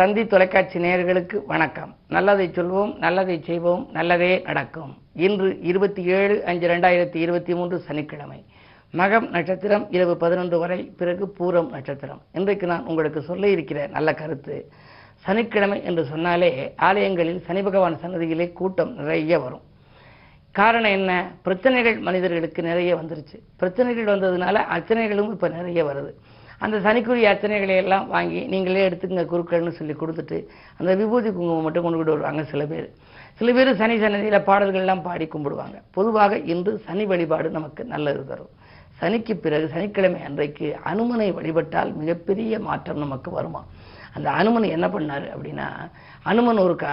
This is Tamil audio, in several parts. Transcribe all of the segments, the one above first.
சந்தி தொலைக்காட்சி நேயர்களுக்கு வணக்கம். நல்லதை சொல்வோம் நல்லதை செய்வோம் நல்லதே நடக்கும். இன்று இருபத்தி ஏழு அஞ்சு ரெண்டாயிரத்தி இருபத்தி மூன்று சனிக்கிழமை. மகம் நட்சத்திரம் இரவு பதினொன்று வரை பிறகு பூரம் நட்சத்திரம். இன்றைக்கு நான் உங்களுக்கு சொல்ல இருக்கிற நல்ல கருத்து. சனிக்கிழமை என்று சொன்னாலே ஆலயங்களில் சனி பகவான் சன்னதியிலே கூட்டம் நிறைய வரும். காரணம் என்ன? பிரச்சனைகள் மனிதர்களுக்கு நிறைய வந்துருச்சு. பிரச்சனைகள் வந்ததுனால அர்ச்சனைகளும் இப்போ நிறைய வருது. அந்த சனிக்குரிய அர்ச்சனைகளை எல்லாம் வாங்கி நீங்களே எடுத்துக்கங்க குருக்கள்னு சொல்லி கொடுத்துட்டு அந்த விபூதி குங்குமம் மட்டும் கொண்டு கொண்டு வருவாங்க சில பேர். சில பேர் சனி சன்னதியில் பாடல்கள்லாம் பாடி கும்பிடுவாங்க. பொதுவாக இன்று சனி வழிபாடு நமக்கு நல்லது தரும். சனிக்கு பிறகு சனிக்கிழமை அன்றைக்கு அனுமனை வழிபட்டால் மிகப்பெரிய மாற்றம் நமக்கு வருமா? அந்த அனுமன் என்ன பண்ணார் அப்படின்னா அனுமன் ஒரு கா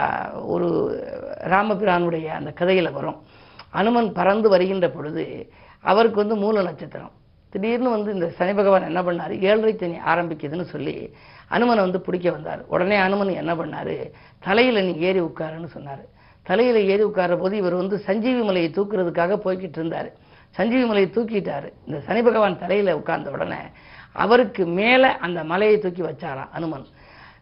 ஒரு ராமபிரானுடைய அந்த கதையில் வரும். அனுமன் பறந்து வருகின்ற பொழுது அவருக்கு வந்து மூல நட்சத்திரம். திடீர்னு வந்து இந்த சனி பகவான் என்ன பண்ணார்? ஏழரை சனி ஆரம்பிக்குதுன்னு சொல்லி அனுமனை வந்து பிடிக்க வந்தார். உடனே அனுமன் என்ன பண்ணார்? தலையில் நீ ஏறி உட்காருன்னு சொன்னார். தலையில் ஏறி உட்கார போது இவர் வந்து சஞ்சீவி மலையை தூக்குறதுக்காக போய்கிட்டு இருந்தார். சஞ்சீவி மலையை தூக்கிட்டார். இந்த சனி பகவான் தலையில் உட்கார்ந்த உடனே அவருக்கு மேலே அந்த மலையை தூக்கி வச்சாராம் அனுமன்.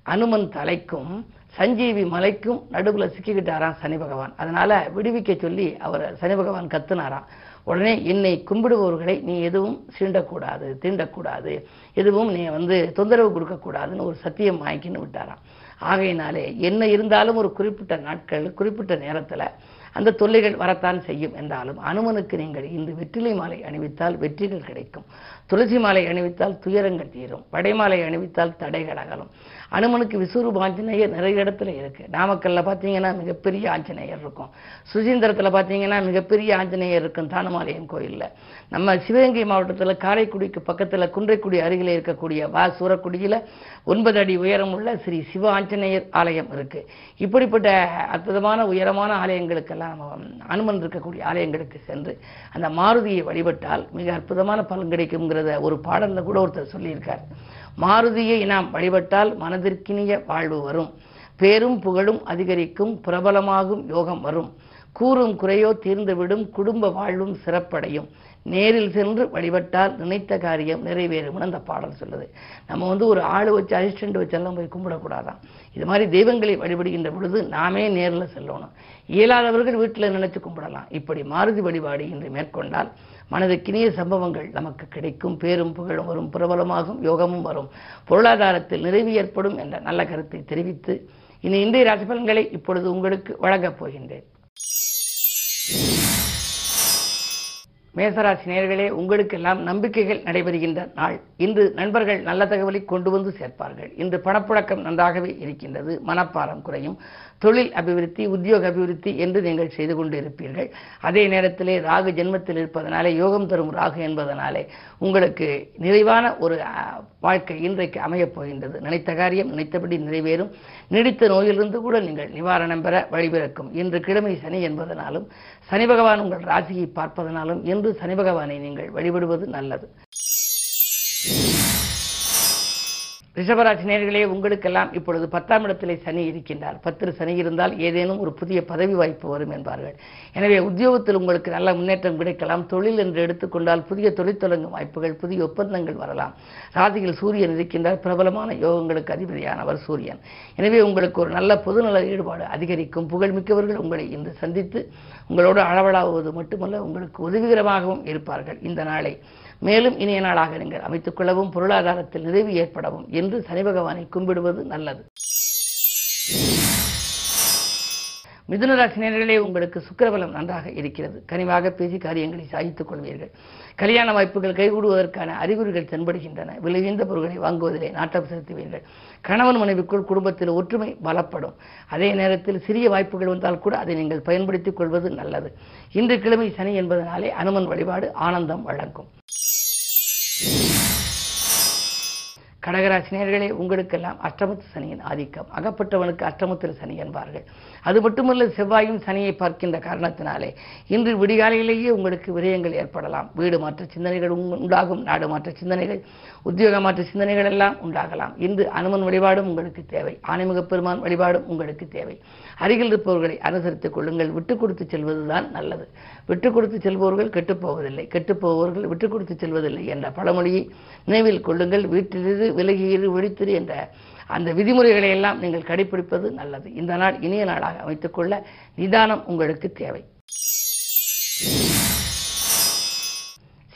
அனுமன் தலைக்கும் சஞ்சீவி மலைக்கும் நடுவில் சிக்கிக்கிட்டாராம் சனி பகவான். அதனால் விடுவிக்க சொல்லி அவர் சனி பகவான் கத்துனாராம். உடனே என்னை கும்பிடுபவர்களை நீ எதுவும் சீண்டக்கூடாது தீண்டக்கூடாது. எதுவும் நீ வந்து தொந்தரவு கொடுக்கக்கூடாதுன்னு ஒரு சத்தியம் வாங்கிக்கின்னு விட்டாராம். ஆகையினாலே என்ன இருந்தாலும் ஒரு குறிப்பிட்ட நாட்கள் குறிப்பிட்ட நேரத்தில் அந்த தொல்லைகள் வரத்தான் செய்யும் என்றாலும் அனுமனுக்கு நீங்கள் இந்த வெற்றிலை மாலை அணிவித்தால் வெற்றிகள் கிடைக்கும். துளசி மாலை அணிவித்தால் துயரங்கள் தீரும். படைமாலை அணிவித்தால் தடைகள் அகலும். அனுமனுக்கு விஸ்வரூப ஆஞ்சநேயர் நிறைய இடத்துல இருக்கு. நாமக்கல்ல பார்த்தீங்கன்னா மிகப்பெரிய ஆஞ்சநேயர் இருக்கும். சுசீந்திரத்தில் பார்த்தீங்கன்னா மிகப்பெரிய ஆஞ்சநேயர் இருக்கும் தானுமாலயம் கோயிலில். நம்ம சிவகங்கை மாவட்டத்தில் காரைக்குடிக்கு பக்கத்தில் குன்றைக்குடி அருகில் இருக்கக்கூடிய வா சூரக்குடியில் ஒன்பது அடி உயரம் உள்ள ஸ்ரீ சிவ ஆஞ்சநேயர் ஆலயம் இருக்கு. இப்படிப்பட்ட அற்புதமான உயரமான ஆலயங்களுக்கெல்லாம் நம்ம அனுமன் இருக்கக்கூடிய ஆலயங்களுக்கு சென்று அந்த மாருதியை வழிபட்டால் மிக அற்புதமான பலன் கிடைக்குங்கிறத ஒரு பாடலில் கூட ஒருத்தர் சொல்லியிருக்கார். மாருதியை நாம் வழிபட்டால் மனதிற்கினிய வாழ்வு வரும். பேரும் புகழும் அதிகரிக்கும் பிரபலமாகும் யோகம் வரும். கூறும் குறையோ தீர்ந்துவிடும் குடும்ப வாழ்வும் சிறப்படையும். நேரில் சென்று வழிபட்டால் நினைத்த காரியம் நிறைவேறும்னு அந்த பாடல் சொல்லுது. நம்ம வந்து ஒரு ஆள் வச்சு அசிஸ்டண்ட் வச்செல்லாம் போய் கும்பிடக்கூடாதான். இது மாதிரி தெய்வங்களை வழிபடுகின்ற பொழுது நாமே நேரில் செல்லணும். இயலாதவர்கள் வீட்டில் நினைச்சு கும்பிடலாம். இப்படி மாருதி வழிபாடு இன்று மேற்கொண்டால் மனதுக்கினிய சம்பவங்கள் நமக்கு கிடைக்கும். பேரும் புகழும் வரும் பிரபலமாகும் யோகமும் வரும். பொருளாதாரத்தில் நிறைவு ஏற்படும் என்ற நல்ல கருத்தை தெரிவித்து இனி இந்திய ராசிபலன்களை இப்பொழுது உங்களுக்கு வழங்கப் போகின்றேன். மேசராசி நேர்களே உங்களுக்கெல்லாம் நம்பிக்கைகள் நடைபெறுகின்ற நாள். இன்று நண்பர்கள் நல்ல தகவலை கொண்டு வந்து சேர்ப்பார்கள். இன்று பணப்புழக்கம் நன்றாகவே இருக்கின்றது. மனப்பாரம் குறையும். தொழில் அபிவிருத்தி உத்தியோக அபிவிருத்தி என்று நீங்கள் செய்து கொண்டு இருப்பீர்கள். அதே நேரத்திலே ராகு ஜென்மத்தில் இருப்பதனாலே யோகம் தரும் ராகு என்பதனாலே உங்களுக்கு நிறைவான ஒரு வாழ்க்கை இன்றைக்கு அமையப் போகின்றது. நினைத்த காரியம் நினைத்தபடி நிறைவேறும். நீடித்த நோயிலிருந்து கூட நீங்கள் நிவாரணம் பெற வழிபிறக்கும் இன்று கிழமை சனி என்பதனாலும் சனி பகவான் உங்கள் ராசியை பார்ப்பதனாலும் இன்று சனி பகவானை நீங்கள் வழிபடுவது நல்லது. ரிஷபராசி நேர்களே உங்களுக்கெல்லாம் இப்பொழுது பத்தாம் இடத்திலே சனி இருக்கின்றார். பத்தில் சனி இருந்தால் ஏதேனும் ஒரு புதிய பதவி வாய்ப்பு வரும் என்பார்கள். எனவே உத்தியோகத்தில் உங்களுக்கு நல்ல முன்னேற்றம் கிடைக்கலாம். தொழில் என்று எடுத்துக்கொண்டால் புதிய தொழில் தொடங்கும் வாய்ப்புகள் புதிய ஒப்பந்தங்கள் வரலாம். ராசியில் சூரியன் இருக்கின்றார். பிரபலமான யோகங்களுக்கு அதிபதியானவர் சூரியன். எனவே உங்களுக்கு ஒரு நல்ல பொதுநல ஈடுபாடு அதிகரிக்கும். புகழ்மிக்கவர்கள் உங்களை இன்று சந்தித்து உங்களோடு அளவலாவது மட்டுமல்ல உங்களுக்கு உதவிகரமாகவும் இருப்பார்கள். இந்த நாளை மேலும் இனிய நாளாக நீங்கள் அமைத்துக் கொள்ளவும் பொருளாதாரத்தில் நிறைவு ஏற்படவும் என்று சனி பகவானை கும்பிடுவது நல்லது. மிதுனராசினியர்களே உங்களுக்கு சுக்கரபலம் நன்றாக இருக்கிறது. கனிவாக பேசி காரியங்களை சாதித்துக் கொள்வீர்கள். கல்யாண வாய்ப்புகள் கைகூடுவதற்கான அறிகுறிகள் தென்படுகின்றன. விலையுந்த பொருட்களை வாங்குவதிலே நாட்டம் செலுத்துவீர்கள். கணவன் மனைவிக்குள் குடும்பத்தில் ஒற்றுமை பலப்படும். அதே நேரத்தில் சிறிய வாய்ப்புகள் வந்தால் கூட அதை நீங்கள் பயன்படுத்திக் கொள்வது நல்லது. இன்று கிழமை சனி என்பதனாலே அனுமன் வழிபாடு ஆனந்தம் வழங்கும். கடகராசினியர்களே உங்களுக்கெல்லாம் அஷ்டமத்து சனியின் ஆதிக்கம். அகப்பட்டவனுக்கு அஷ்டமத்தில் சனி என்பார்கள். அது மட்டுமல்ல செவ்வாயும் சனியை பார்க்கின்ற காரணத்தினாலே இன்று விடிகாலையிலேயே உங்களுக்கு விரயங்கள் ஏற்படலாம். வீடு மாற்ற சிந்தனைகள் உண்டாகும் நாடு மாற்ற சிந்தனைகள் உத்தியோக மாற்ற சிந்தனைகள் எல்லாம் உண்டாகலாம். இன்று அனுமன் வழிபாடும் உங்களுக்கு தேவை. ஆனைமுகப் பெருமான் வழிபாடும் உங்களுக்கு தேவை. அருகில் இருப்பவர்களை அனுசரித்துக் கொள்ளுங்கள். விட்டுக் கொடுத்து செல்வதுதான் நல்லது. விட்டுக் கொடுத்து செல்பவர்கள் கெட்டுப் போவதில்லை. கெட்டுப் விட்டுக் கொடுத்து செல்வதில்லை என்ற பழமொழியை நினைவில் கொள்ளுங்கள். வீட்டிலிரு விலகியிரு விழித்திரு என்ற அந்த விதிமுறைகளை எல்லாம் நீங்கள் கடைபிடிப்பது நல்லது. இந்த நாள் இனிய நாளாக அமைத்துக்கொள்ள நிதானம் உங்களுக்கு தேவை.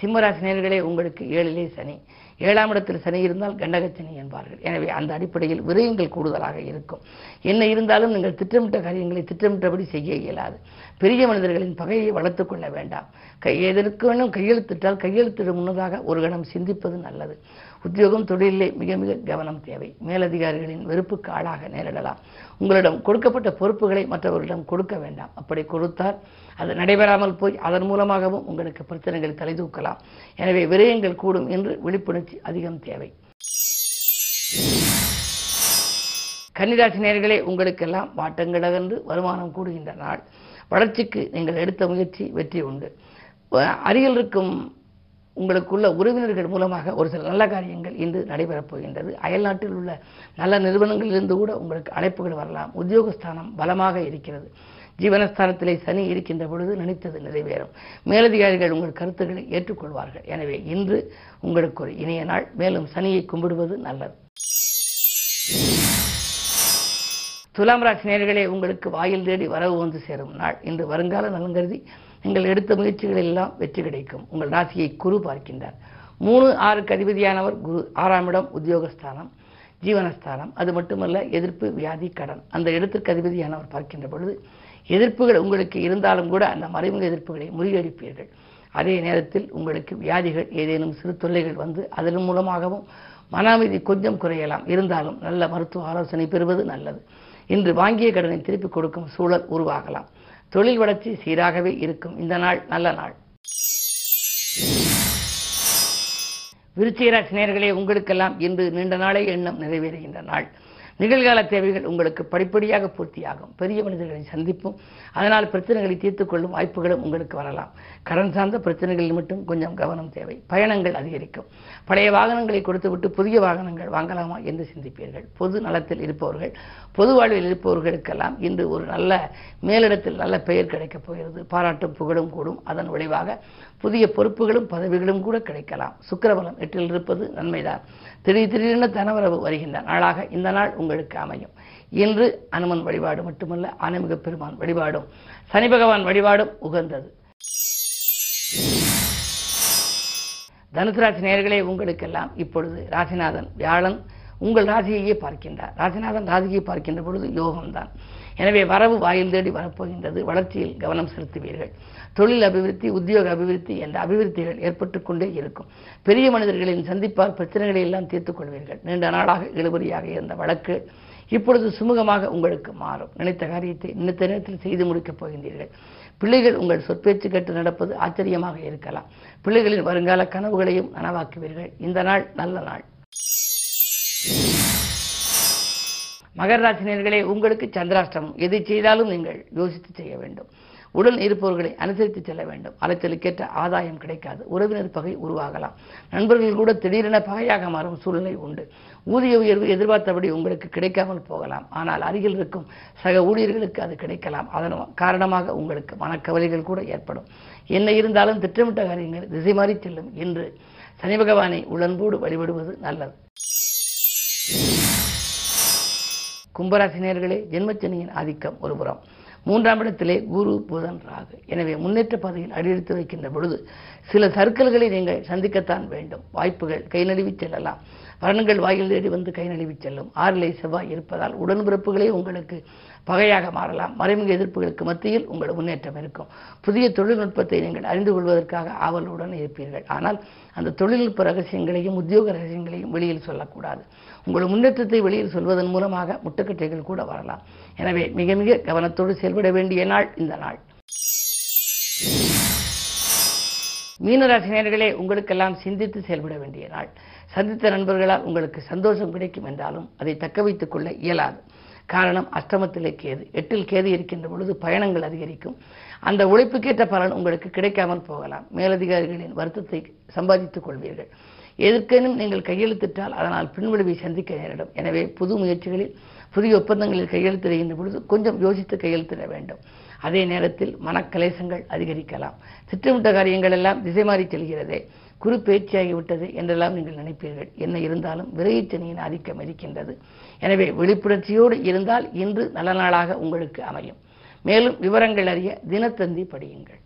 சிம்மராசி நேர்களே உங்களுக்கு ஏழிலே சனி. ஏழாம் இடத்தில் சனி இருந்தால் கண்டகச்சனி சனி என்பார்கள். எனவே அந்த அடிப்படையில் விரயங்கள் கூடுதலாக இருக்கும். என்ன இருந்தாலும் நீங்கள் திட்டமிட்ட காரியங்களை திட்டமிட்டபடி செய்ய இயலாது. பெரிய மனிதர்களின் பகையை வளர்த்துக்கொள்ள வேண்டாம். கை கையெழுத்திட்டால் கையெழுத்திட முன்னதாக ஒரு கணம் சிந்திப்பது நல்லது. உத்தியோகம் தொழிலே மிக மிக கவனம் தேவை. மேலதிகாரிகளின் வெறுப்புக்கு ஆளாக நேரிடலாம். உங்களிடம் கொடுக்கப்பட்ட பொறுப்புகளை மற்றவர்களிடம் கொடுக்க வேண்டாம். அப்படி கொடுத்தால் அது நடைபெறாமல் போய் அதன் மூலமாகவும் உங்களுக்கு பிரச்சனைகள் தலைதூக்கலாம் எனவே விரயங்கள் கூடும் என்று விழிப்புணர்ச்சி அதிகம் தேவை. கன்னிராசி நேர்களே உங்களுக்கெல்லாம் வாட்டங்கடகன்று வருமானம் கூடுகின்ற நாள். வளர்ச்சிக்கு நீங்கள் எடுத்த முயற்சி வெற்றி உண்டு. அருகில் இருக்கும் உங்களுக்குள்ள உறவினர்கள் மூலமாக ஒரு சில நல்ல காரியங்கள் இன்று நடைபெறப் போகின்றது. அயல்நாட்டில் உள்ள நல்ல நிறுவனங்களிலிருந்து கூட உங்களுக்கு அழைப்புகள் வரலாம். உத்தியோகஸ்தானம் பலமாக இருக்கிறது. ஜீவனஸ்தானத்திலே சனி இருக்கின்ற பொழுது நினைத்தது நிறைவேறும். மேலதிகாரிகள் உங்கள் கருத்துக்களை ஏற்றுக்கொள்வார்கள். எனவே இன்று உங்களுக்கு ஒரு இணைய நாள். மேலும் சனியை கும்பிடுவது நல்லது. துலாம் ராசி நேர்களே உங்களுக்கு வாயில் தேடி வரவு வந்து சேரும் நாள். இன்று வருங்கால நலங்கருதி நீங்கள் எடுத்த முயற்சிகள் எல்லாம் வெற்றி கிடைக்கும். உங்கள் ராசியை குரு பார்க்கின்றார். மூணு ஆறுக்கு அதிபதியானவர் குரு. ஆறாம் இடம் உத்தியோகஸ்தானம் ஜீவனஸ்தானம். அது மட்டுமல்ல எதிர்ப்பு வியாதி கடன். அந்த இடத்திற்கு அதிபதியானவர் பார்க்கின்ற பொழுது எதிர்ப்புகள் உங்களுக்கு இருந்தாலும் கூட அந்த மறைமுக எதிர்ப்புகளை முறியடிப்பீர்கள். அதே நேரத்தில் உங்களுக்கு வியாதிகள் ஏதேனும் சிறு தொல்லைகள் வந்து அதன் மூலமாகவும் மன அமைதி கொஞ்சம் குறையலாம். இருந்தாலும் நல்ல மருத்துவ ஆலோசனை பெறுவது நல்லது. இன்று வாங்கிய கடனை திருப்பிக் கொடுக்கும் சூழல் உருவாகலாம். தொழில் வளர்ச்சி சீராகவே இருக்கும். இந்த நாள் நல்ல நாள். விருச்சிகராசி நேர்களே உங்களுக்கெல்லாம் இன்று நீண்ட நாளே எண்ணம் நிறைவேறுகின்ற நாள். நிகழ்கால தேவைகள் உங்களுக்கு படிப்படியாக பூர்த்தியாகும். பெரிய மனிதர்களை சந்திப்பும். அதனால் பிரச்சனைகளை தீர்த்துக்கொள்ளும் வாய்ப்புகளும் உங்களுக்கு வரலாம். கடன் சார்ந்த பிரச்சனைகளில் மட்டும் கொஞ்சம் கவனம் தேவை. பயணங்கள் அதிகரிக்கும். பழைய வாகனங்களை கொடுத்துவிட்டு புதிய வாகனங்கள் வாங்கலாமா என்று சிந்திப்பீர்கள். பொது நலத்தில் இருப்பவர்கள் பொது வாழ்வில் இருப்பவர்களுக்கெல்லாம் இன்று ஒரு நல்ல மேலிடத்தில் நல்ல பெயர் கிடைக்கப் போகிறது. பாராட்டும் புகழும் கூடும். அதன் விளைவாக புதிய பொறுப்புகளும் பதவிகளும் கூட கிடைக்கலாம். சுக்கரபலம் எட்டில் இருப்பது நன்மைதான். திடீர் திடீரென தனவரவு வருகின்ற நாளாக இந்த நாள் உங்கள் உங்களுக்கு அமையும். இன்று அனுமன் வழிபாடு மட்டுமல்ல ஆனமிக பெருமான் வழிபாடும் சனி பகவான் வழிபாடும் உகந்தது. தனுசு ராசி நேயர்களே உங்களுக்கெல்லாம் இப்பொழுது ராசிநாதன் வியாழன். உங்கள் ராசியையே பார்க்கின்றார். ராசிநாதன் ராசியை பார்க்கின்ற பொழுது யோகம்தான். எனவே வரவு வாயில் தேடி வரப்போகின்றது. வளர்ச்சியில் கவனம் செலுத்துவீர்கள். தொழில் அபிவிருத்தி உத்தியோக அபிவிருத்தி என்ற அபிவிருத்திகள் ஏற்பட்டு கொண்டே இருக்கும். பெரிய மனிதர்களின் சந்திப்பால் பிரச்சனைகளை எல்லாம் தீர்த்துக் கொள்வீர்கள். நீண்ட நாளாக இழுபறியாக இருந்த வழக்கு இப்பொழுது சுமூகமாக உங்களுக்கு மாறும். நினைத்த காரியத்தை நினைத்த நேரத்தில் செய்து முடிக்கப் போகின்றீர்கள். பிள்ளைகள் உங்கள் சொற்பேச்சு கேட்டு நடப்பது ஆச்சரியமாக இருக்கலாம். பிள்ளைகளின் வருங்கால கனவுகளையும் நனவாக்குவீர்கள். இந்த நாள் நல்ல நாள். மகர ராசினியர்களே உங்களுக்கு சந்திராஷ்டமம். எதை செய்தாலும் நீங்கள் யோசித்து செய்ய வேண்டும். உடன் இருப்பவர்களை அனுசரித்து செல்ல வேண்டும். அலைச்சலுக்கேற்ற ஆதாயம் கிடைக்காது. உறவினர் பகை உருவாகலாம். நண்பர்கள் கூட திடீரென பகையாக மாறும் சூழ்நிலை உண்டு. ஊதிய உயர்வு எதிர்பார்த்தபடி உங்களுக்கு கிடைக்காமல் போகலாம். ஆனால் அருகில் இருக்கும் சக ஊழியர்களுக்கு அது கிடைக்கலாம். அதன் காரணமாக உங்களுக்கு மனக்கவலைகள் கூட ஏற்படும். என்ன இருந்தாலும் திட்டமிட்ட காரியங்கள் திசை மாறி செல்லும் என்று சனி பகவானை உடன்போடு வழிபடுவது நல்லது. கும்பராசினியர்களே ஜென்மச்சனியின் ஆதிக்கம் ஒருபுறம். மூன்றாம் இடத்திலே குரு புதன் ராகு. எனவே முன்னேற்ற பாதையில் அடியெடுத்து வைக்கின்ற பொழுது சில சர்க்கிள்களை நீங்கள் சந்திக்கத்தான் வேண்டும். வாய்ப்புகள் கை நழுவி செல்லலாம். வரன்கள் வாயில் தேடி வந்து கை நழுவி செல்லும். ஆறிலை செவ்வாய் இருப்பதால் உடன்பிறப்புகளே உங்களுக்கு பகையாக மாறலாம். மறைமுக எதிர்ப்புகளுக்கு மத்தியில் உங்கள் முன்னேற்றம் இருக்கும். புதிய தொழில்நுட்பத்தை நீங்கள் அறிந்து கொள்வதற்காக ஆவலுடன் இருப்பீர்கள். ஆனால் அந்த தொழில்நுட்ப ரகசியங்களையும் உத்தியோக ரகசியங்களையும் வெளியில் சொல்லக்கூடாது. உங்கள் முன்னேற்றத்தை வெளியில் சொல்வதன் மூலமாக முட்டுக்கட்டைகள் கூட வரலாம். எனவே மிக மிக கவனத்தோடு செயல்பட வேண்டிய நாள் இந்த நாள். மீனராசினியர்களே உங்களுக்கெல்லாம் சிந்தித்து செயல்பட வேண்டிய நாள். சந்தித்த நண்பர்களால் உங்களுக்கு சந்தோஷம் கிடைக்கும் என்றாலும் அதை தக்க வைத்துக் கொள்ள இயலாது. காரணம் அஷ்டமத்திலே கேது. எட்டில் கேது இருக்கின்ற பொழுது பயணங்கள் அதிகரிக்கும். அந்த உழைப்புக்கேற்ற பலன் உங்களுக்கு கிடைக்காமல் போகலாம். மேலதிகாரிகளின் வருத்தத்தை சம்பாதித்துக் கொள்வீர்கள். எதற்கேனும் நீங்கள் கையெழுத்திட்டால் அதனால் பின்விளைவை சந்திக்க நேரிடும். எனவே புது முயற்சிகளில் புதிய ஒப்பந்தங்களில் கையெழுத்திடுகின்ற பொழுது கொஞ்சம் யோசித்து கையெழுத்திட வேண்டும். அதே நேரத்தில் மனக்கலேசங்கள் அதிகரிக்கலாம். திட்டமிட்ட காரியங்கள் எல்லாம் திசை மாறி செல்கிறதே. குரு என்றெல்லாம் நீங்கள் நினைப்பீர்கள். என்ன இருந்தாலும் விரைச்சனியின் ஆதிக்கம் இருக்கின்றது. எனவே விழிப்புணர்ச்சியோடு இருந்தால் இன்று நல்ல நாளாக உங்களுக்கு அமையும். மேலும் விவரங்கள் அறிய தினத்தந்தி படியுங்கள்.